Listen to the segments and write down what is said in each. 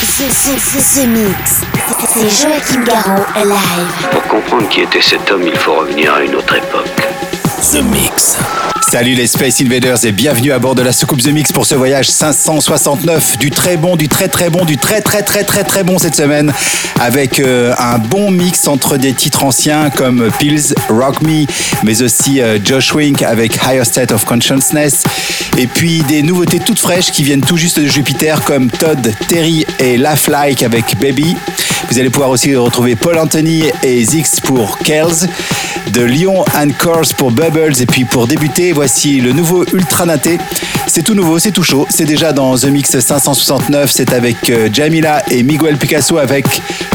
The, the Mix. C'est Joachim Garraud, live. Pour comprendre qui était cet homme, il faut revenir à une autre époque. The Mix. Salut les Space Invaders et bienvenue à bord de la soucoupe The Mix pour ce voyage 569 du très bon, du très très bon, du très très très très très bon cette semaine. Avec euh, un bon mix entre des titres anciens comme Pills, Rock Me, mais aussi euh, Josh Wink avec Higher State of Consciousness. Et puis des nouveautés toutes fraîches qui viennent tout juste de Jupiter comme Todd, Terry et Laugh Like avec Baby. Vous allez pouvoir aussi retrouver Paul Anthony et Zix pour Kells, de Lyon and Course pour Bubbles et puis pour débuter voici le nouveau Ultra Naté. C'est tout nouveau, c'est tout chaud. C'est déjà dans The Mix 569. C'est avec euh, Jamila et Miguel Picasso avec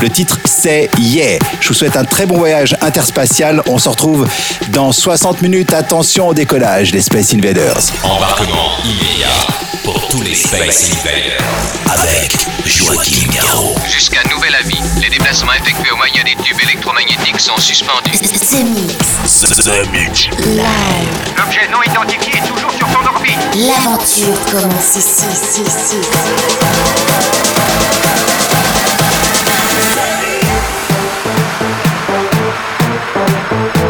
le titre C'est Yeah. Je vous souhaite un très bon voyage interspatial. On se retrouve dans 60 minutes. Attention au décollage, les Space Invaders. Embarquement immédiat pour tous les Space Invaders avec Joachim Garraud. Jusqu'à nouvel avis, les déplacements effectués au moyen des tubes électromagnétiques sont suspendus. The Mix. The Mix. Live. L'objet non identifié est toujours sur son orbite. L'aventure commence ici, ici, ici. The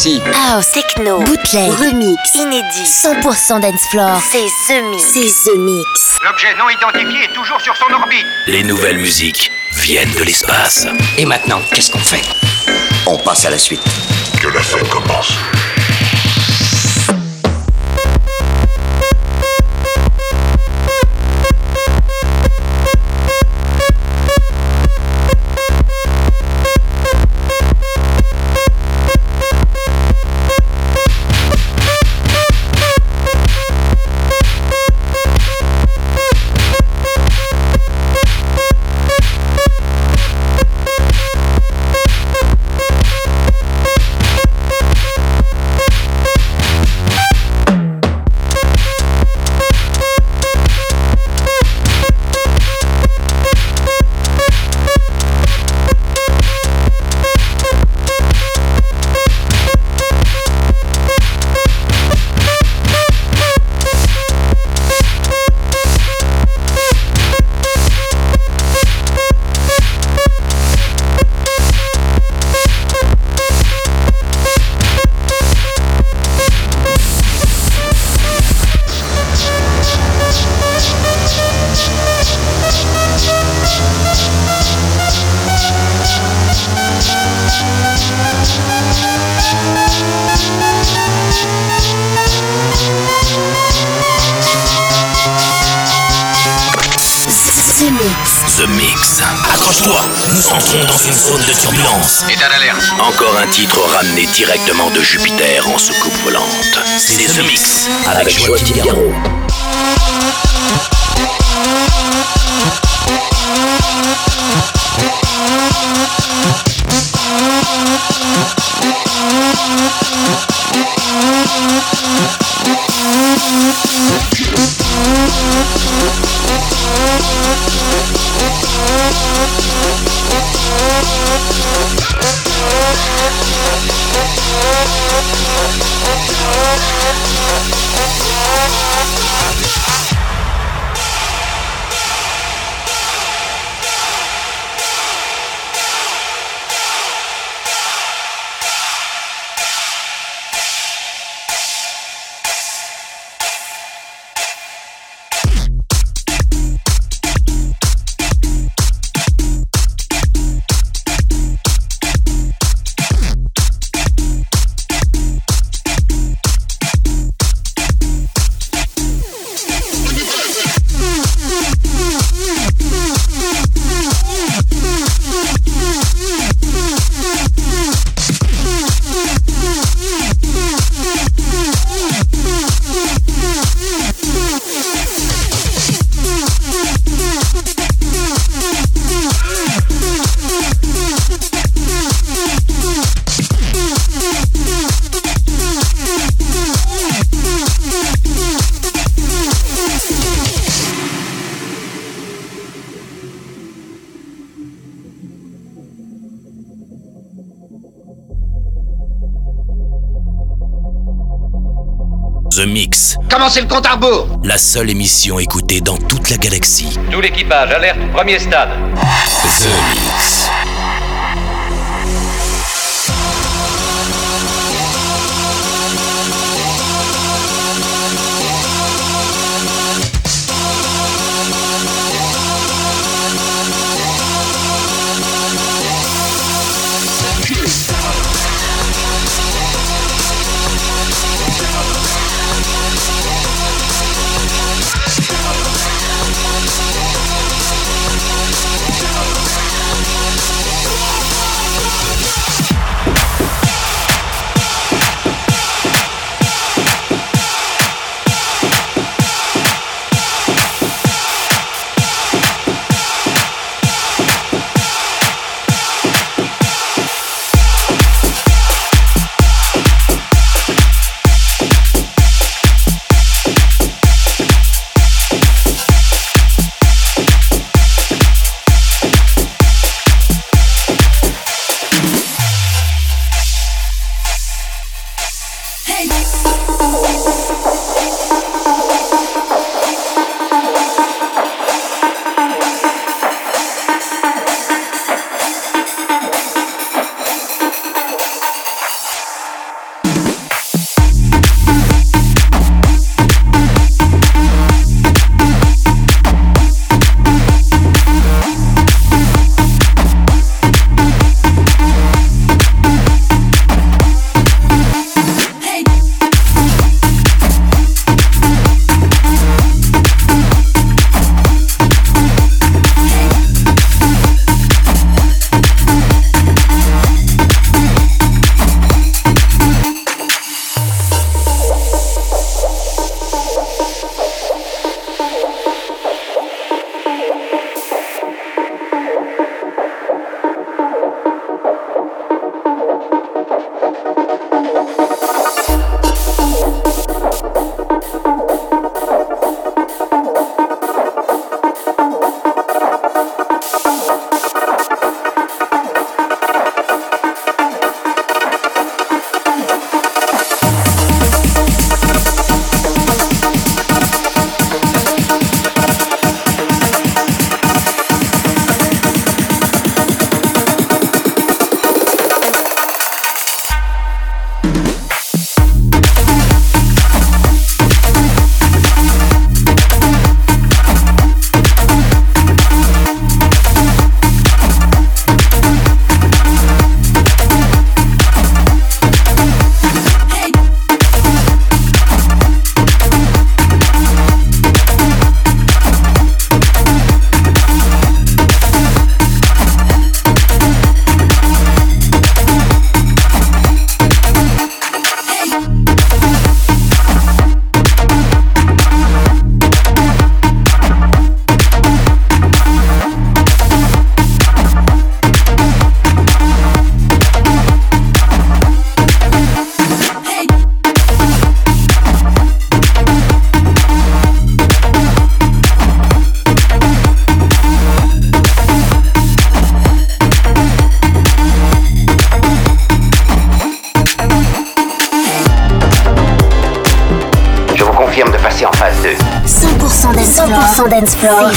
ici. House, techno, bootleg, remix, inédit, 100% dance floor. C'est The Mix. C'est The Mix. L'objet non identifié est toujours sur son orbite. Les nouvelles musiques viennent de l'espace. Et maintenant, qu'est-ce qu'on fait? On passe à la suite. Que la fête commence. Commencez le compte à rebours. la seule émission écoutée dans toute la galaxie. Tout l'équipage, alerte, premier stade. The Mix.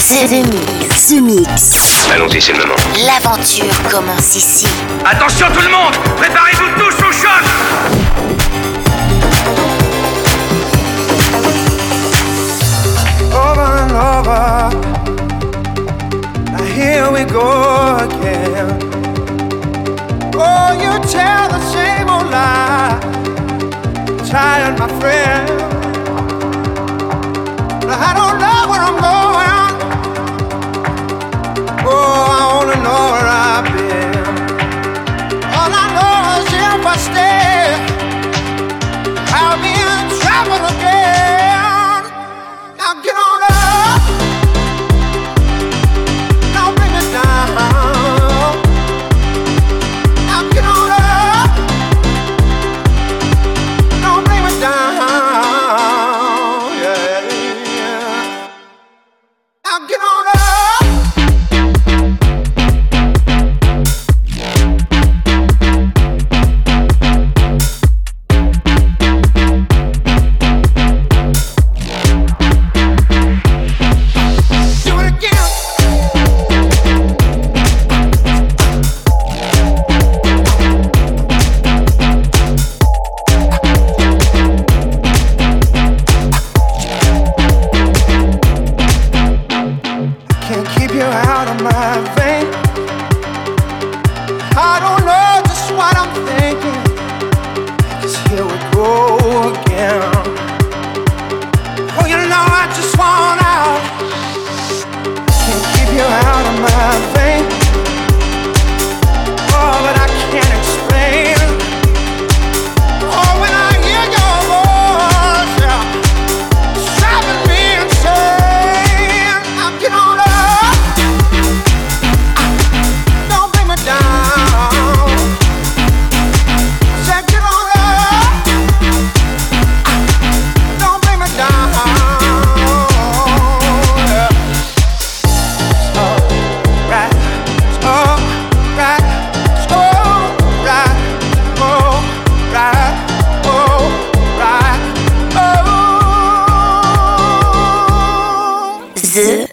The, Mix. The Mix. Allons-y, c'est le moment. L'aventure commence ici. Attention tout le monde Préparez ズ。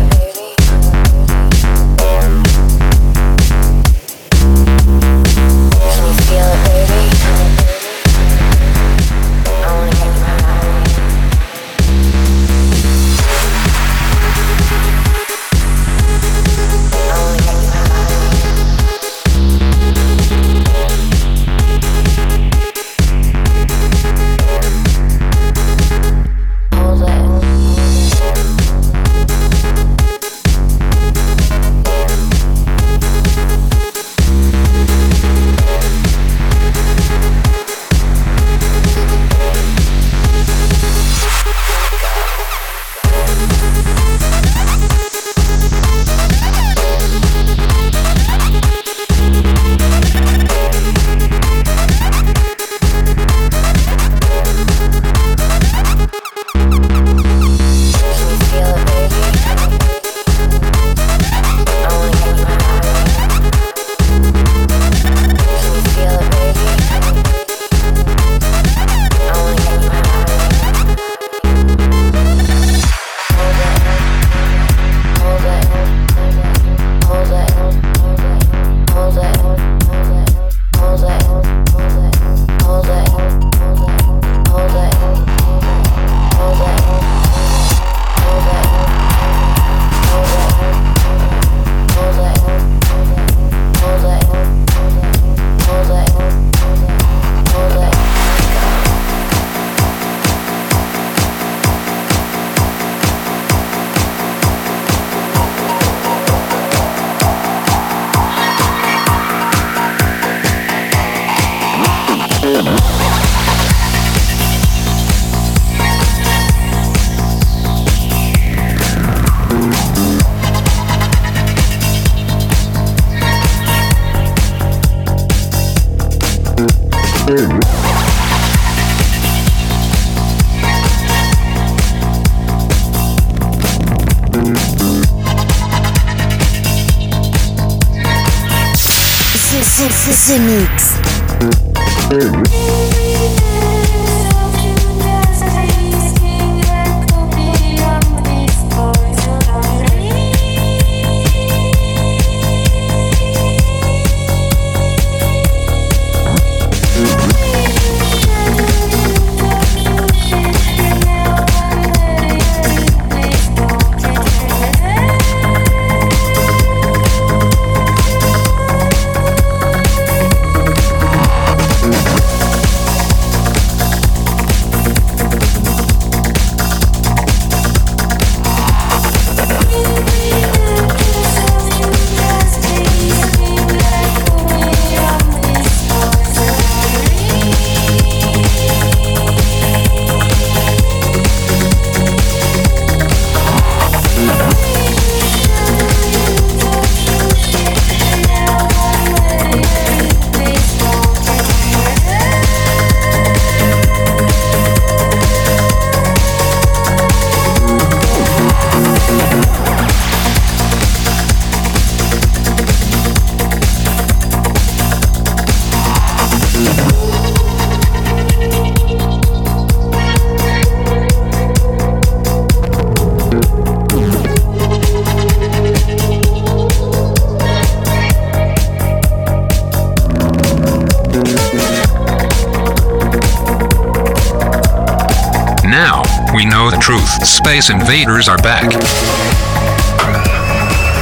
Space Invaders are back.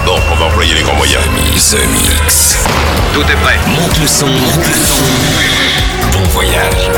Bon, on va employer les grands moyens. The Mix. Tout est prêt. Monte le son. Monte le son. Bon voyage.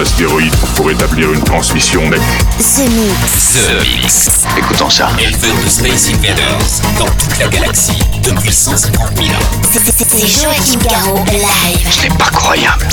D'astéroïdes pour établir une transmission nette. The Mix. The Mix. Écoutons ça. Éleveur de Space Invaders dans toute la galaxie depuis 150 000 ans. C'est Joachim Garraud live. Ce n'est pas croyable.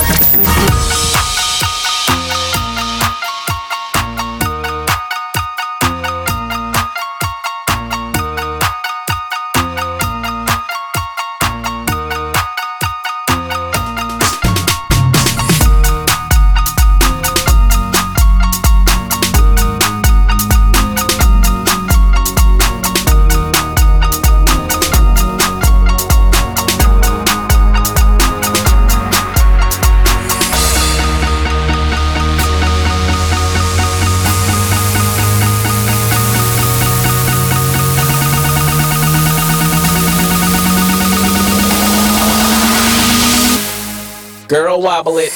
Wobble it.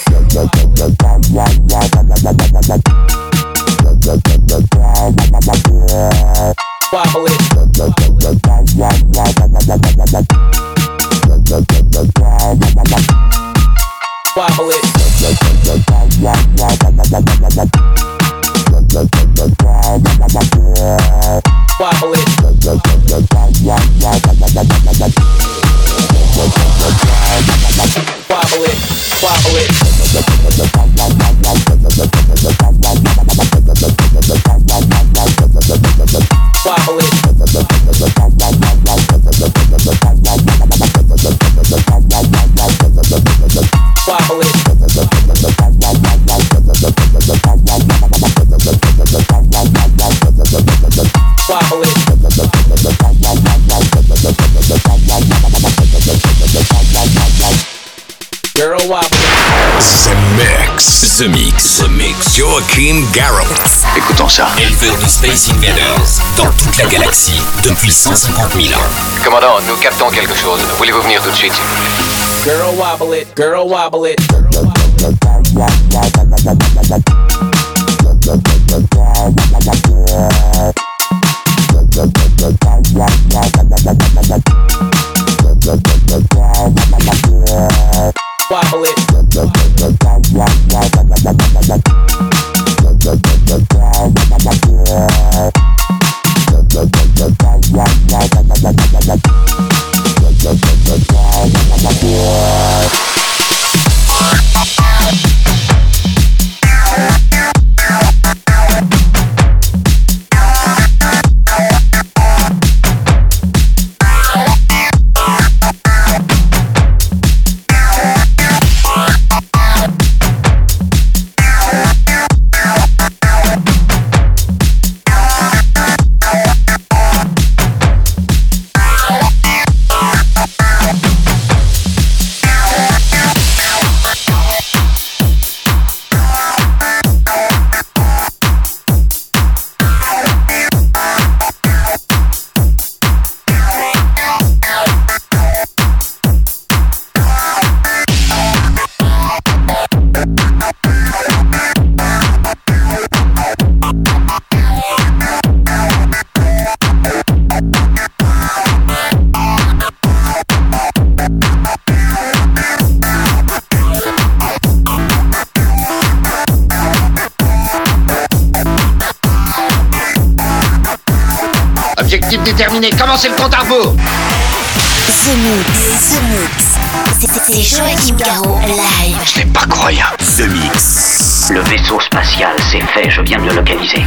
poet. The Mix. The Mix. Joachim Garraud. Écoutons ça. Éleveur de Space Invaders dans toute la galaxie depuis 150 000 ans. Commandant, nous captons quelque chose. Voulez-vous venir tout de suite, Girl wobble it, girl wobble it. Commencez le compte à rebours The Mix. The Mix. C'est- C'est Joachim Garraud live. Ce n'est pas croyable. The Mix. Le vaisseau spatial, c'est fait, je viens de le localiser.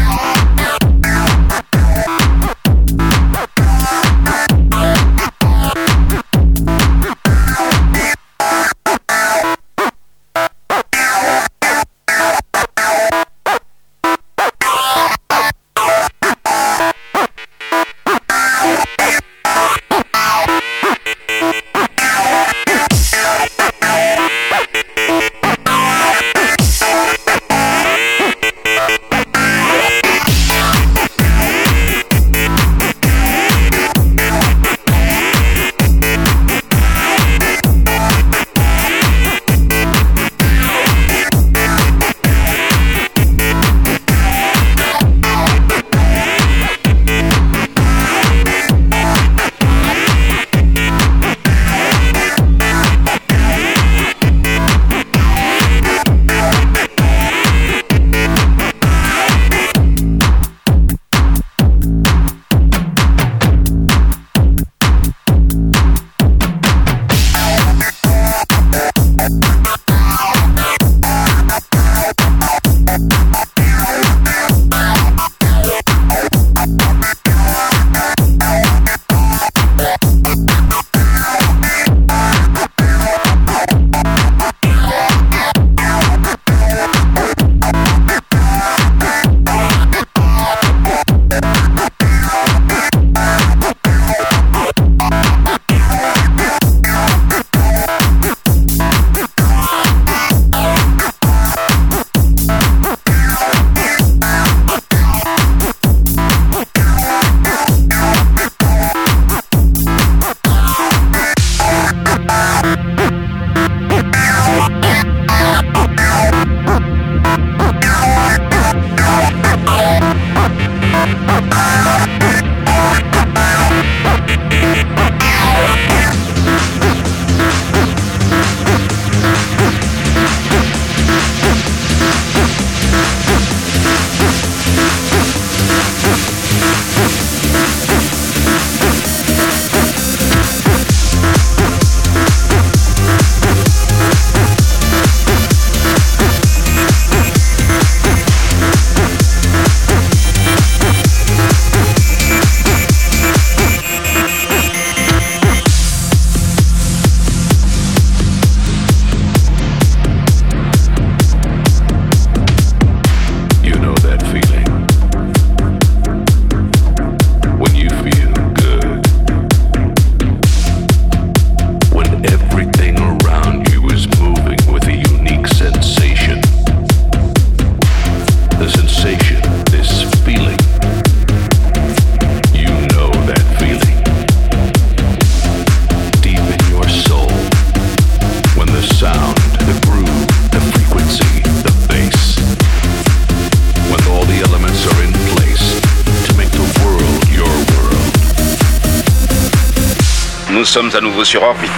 Sommes à nouveau sur orbite.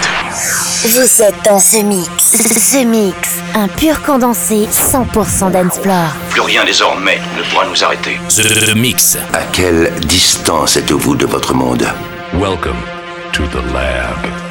Vous êtes dans The Mix. The Mix, un pur condensé 100% d'Ensplore. Plus rien désormais ne pourra nous arrêter. The, Mix. À quelle distance êtes-vous de votre monde? Welcome to the lab.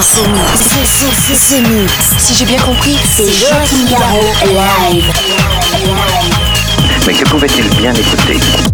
Vous êtes dans ce mix. Si j'ai bien compris, c'est Joachim Garraud live. Mais que pouvait-il bien écouter?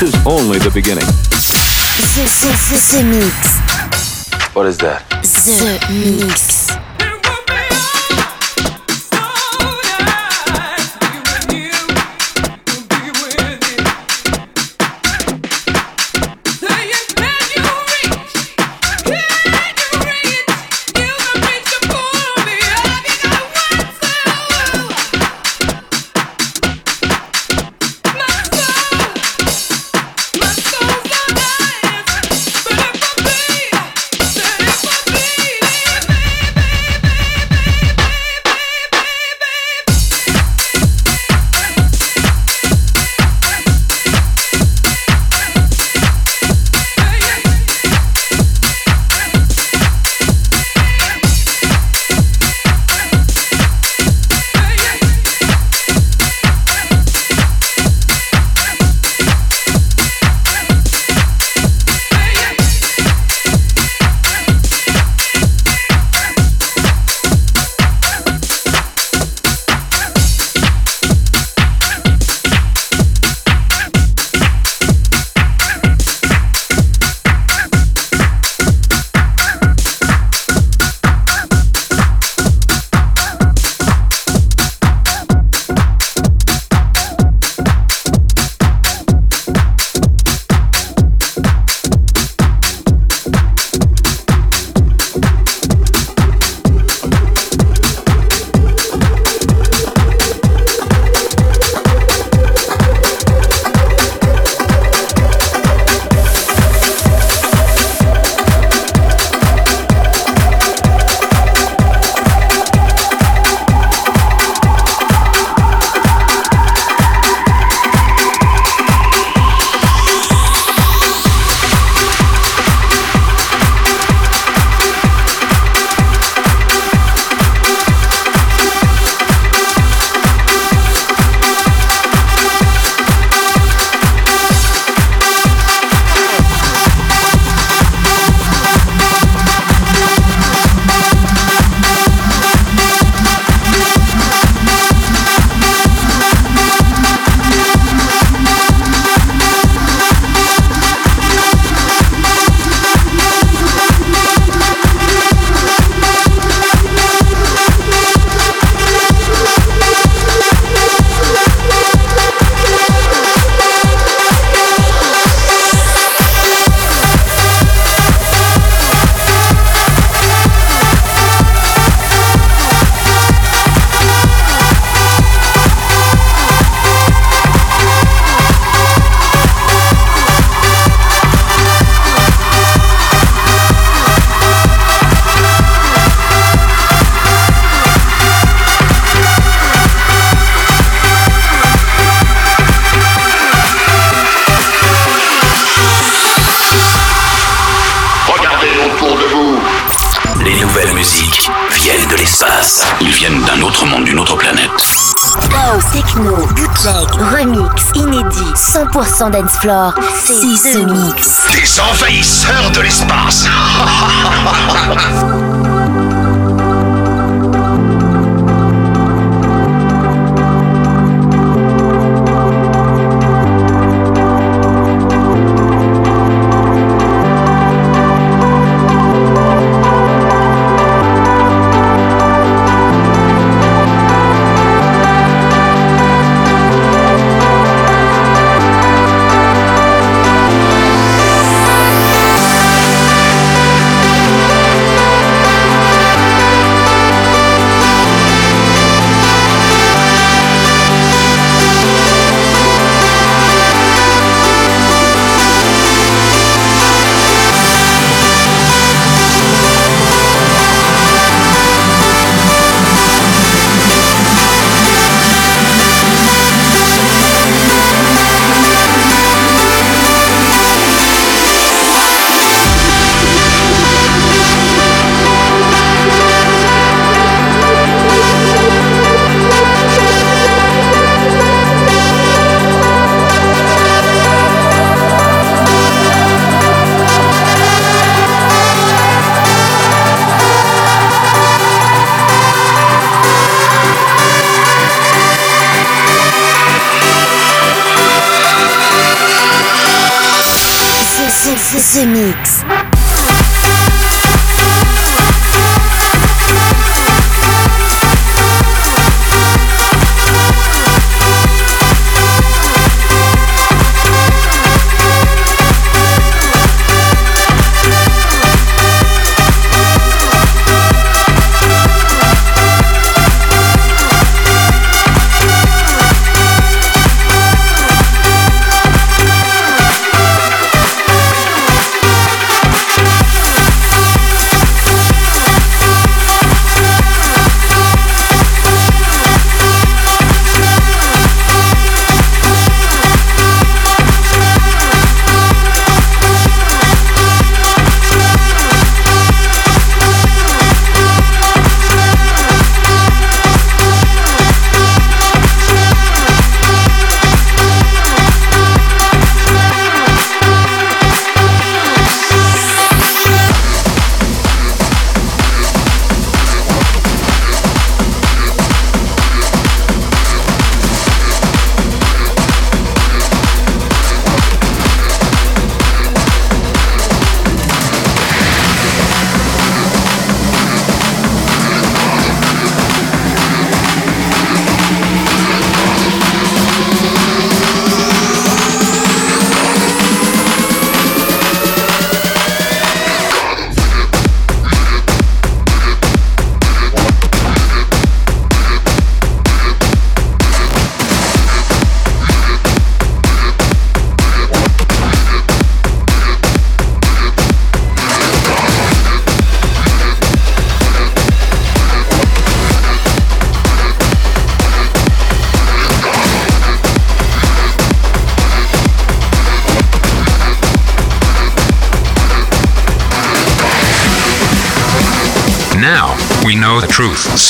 This is only the beginning. The, the, the, the Mix. What is that? The Mix. 100% dance floor, c'est ce mix. Des envahisseurs de l'espace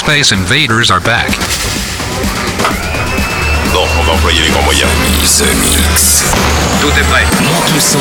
Space invaders are back. Bon, on va employer les grands moyens. The Mix. Tout est prêt. Monte le son.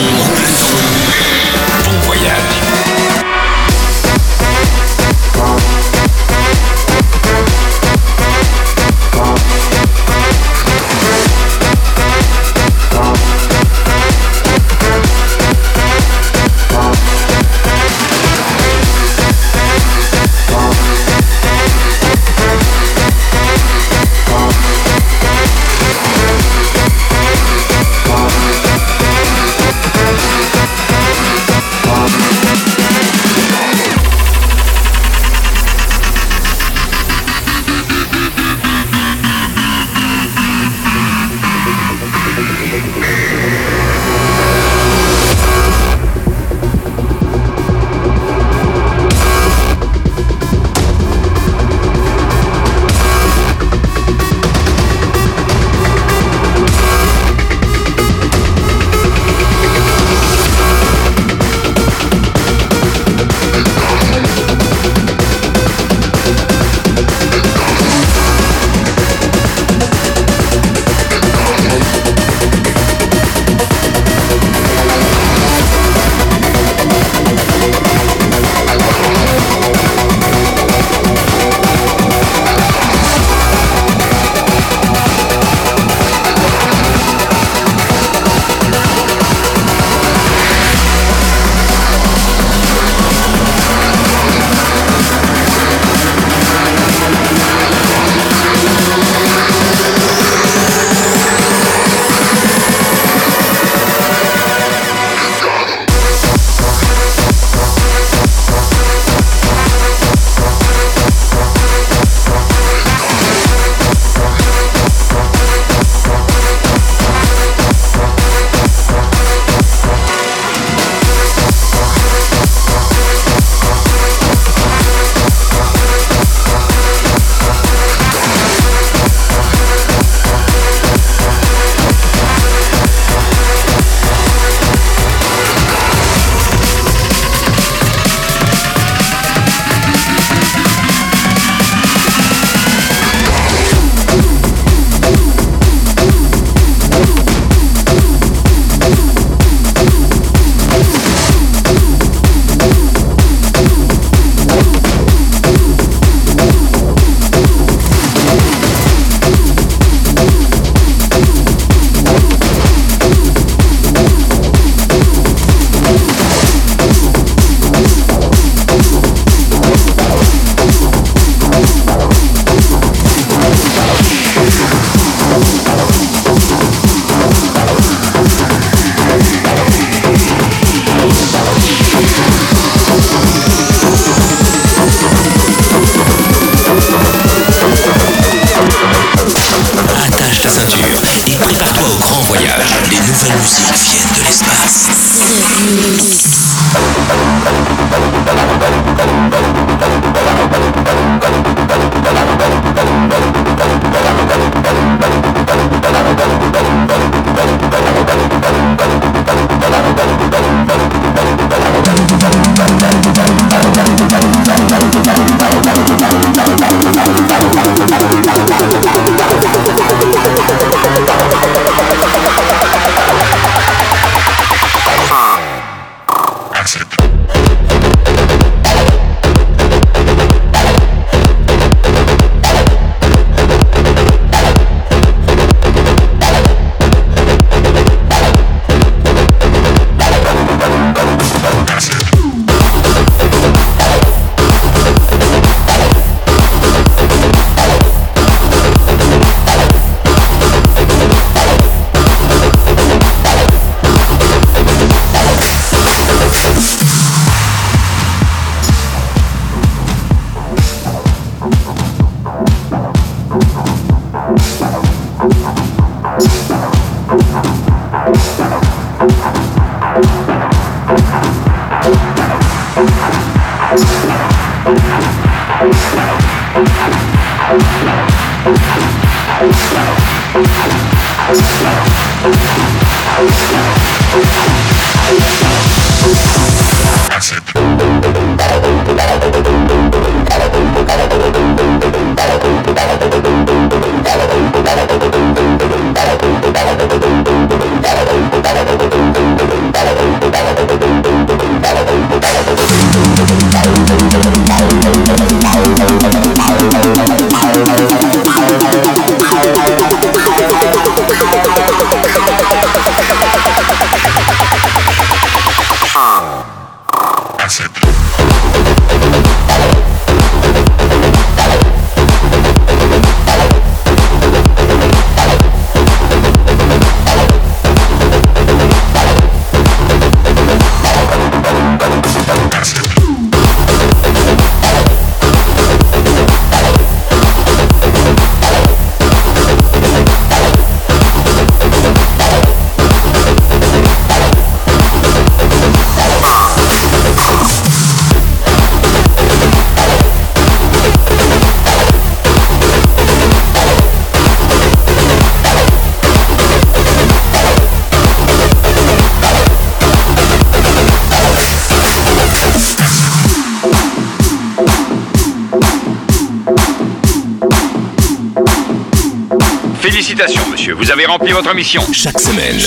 Vous avez rempli votre mission. Chaque semaine,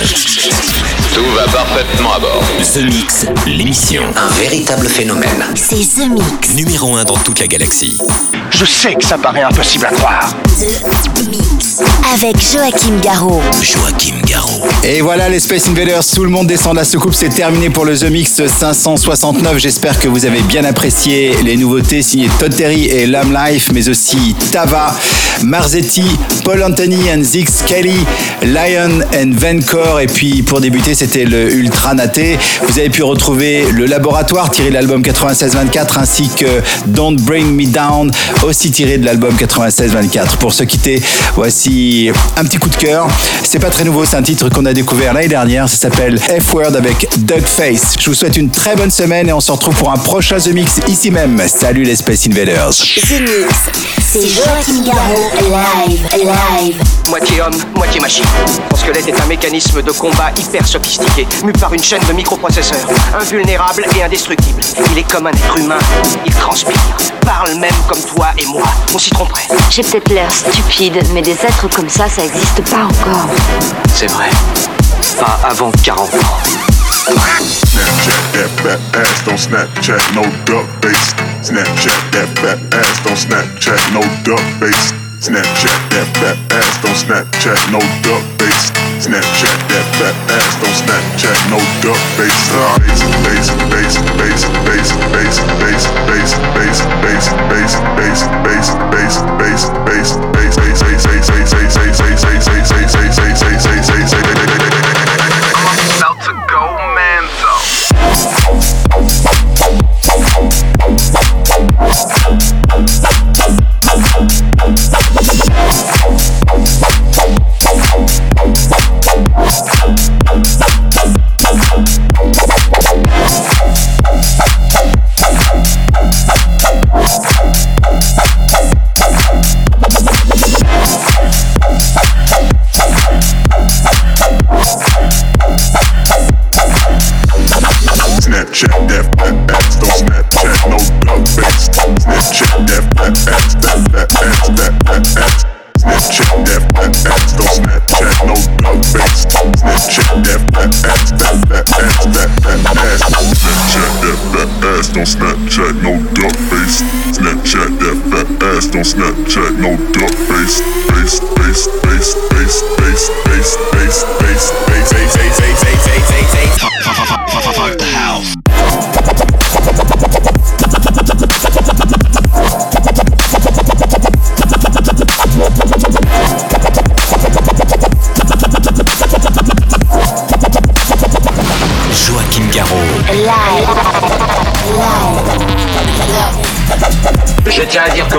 Tout va parfaitement à bord. The Mix, l'émission. Un véritable phénomène. C'est The Mix. Numéro 1 dans toute la galaxie. Je sais que ça paraît impossible à croire. The Mix. Avec Joachim Garraud. Joachim Et voilà les Space Invaders, tout le monde descend de la soucoupe, c'est terminé pour le The Mix 569. J'espère que vous avez bien apprécié les nouveautés signées Todd Terry et Lam Life, mais aussi Tava, Marzetti, Paul Anthony and Zix Kelly, Lion and Vencor. Et puis pour débuter, c'était le Ultra Naté. Vous avez pu retrouver le laboratoire tiré de l'album 96-24 ainsi que Don't Bring Me Down, aussi tiré de l'album 96-24. Pour se quitter, voici un petit coup de cœur. C'est pas très nouveau, c'est un titre qu'on a découvert l'année dernière. Ça s'appelle F-Word avec Doug Face. Je vous souhaite une très bonne semaine et on se retrouve pour un prochain The Mix ici même. Salut les Space Invaders. The Mix. C'est Joachim Garraud live, live. Moitié homme, moitié machine. Son squelette est un mécanisme de combat hyper sophistiqué, mu par une chaîne de microprocesseurs, invulnérable et indestructible. Il est comme un être humain, il transpire, parle même comme toi et moi. On s'y tromperait. J'ai peut-être l'air stupide, mais des êtres comme ça, ça existe pas encore. C'est vrai. Pas avant 40 ans. Snapchat that fat ass, don't Snapchat, no duck face. Snapchat that fat ass, don't Snapchat, no duck face. Snapchat that fat ass, don't Snapchat, no duck face. Snapchat that fat ass, don't Snapchat, no duck face. Face, face, face, face, face, face, face, face, face, face, face, face, face,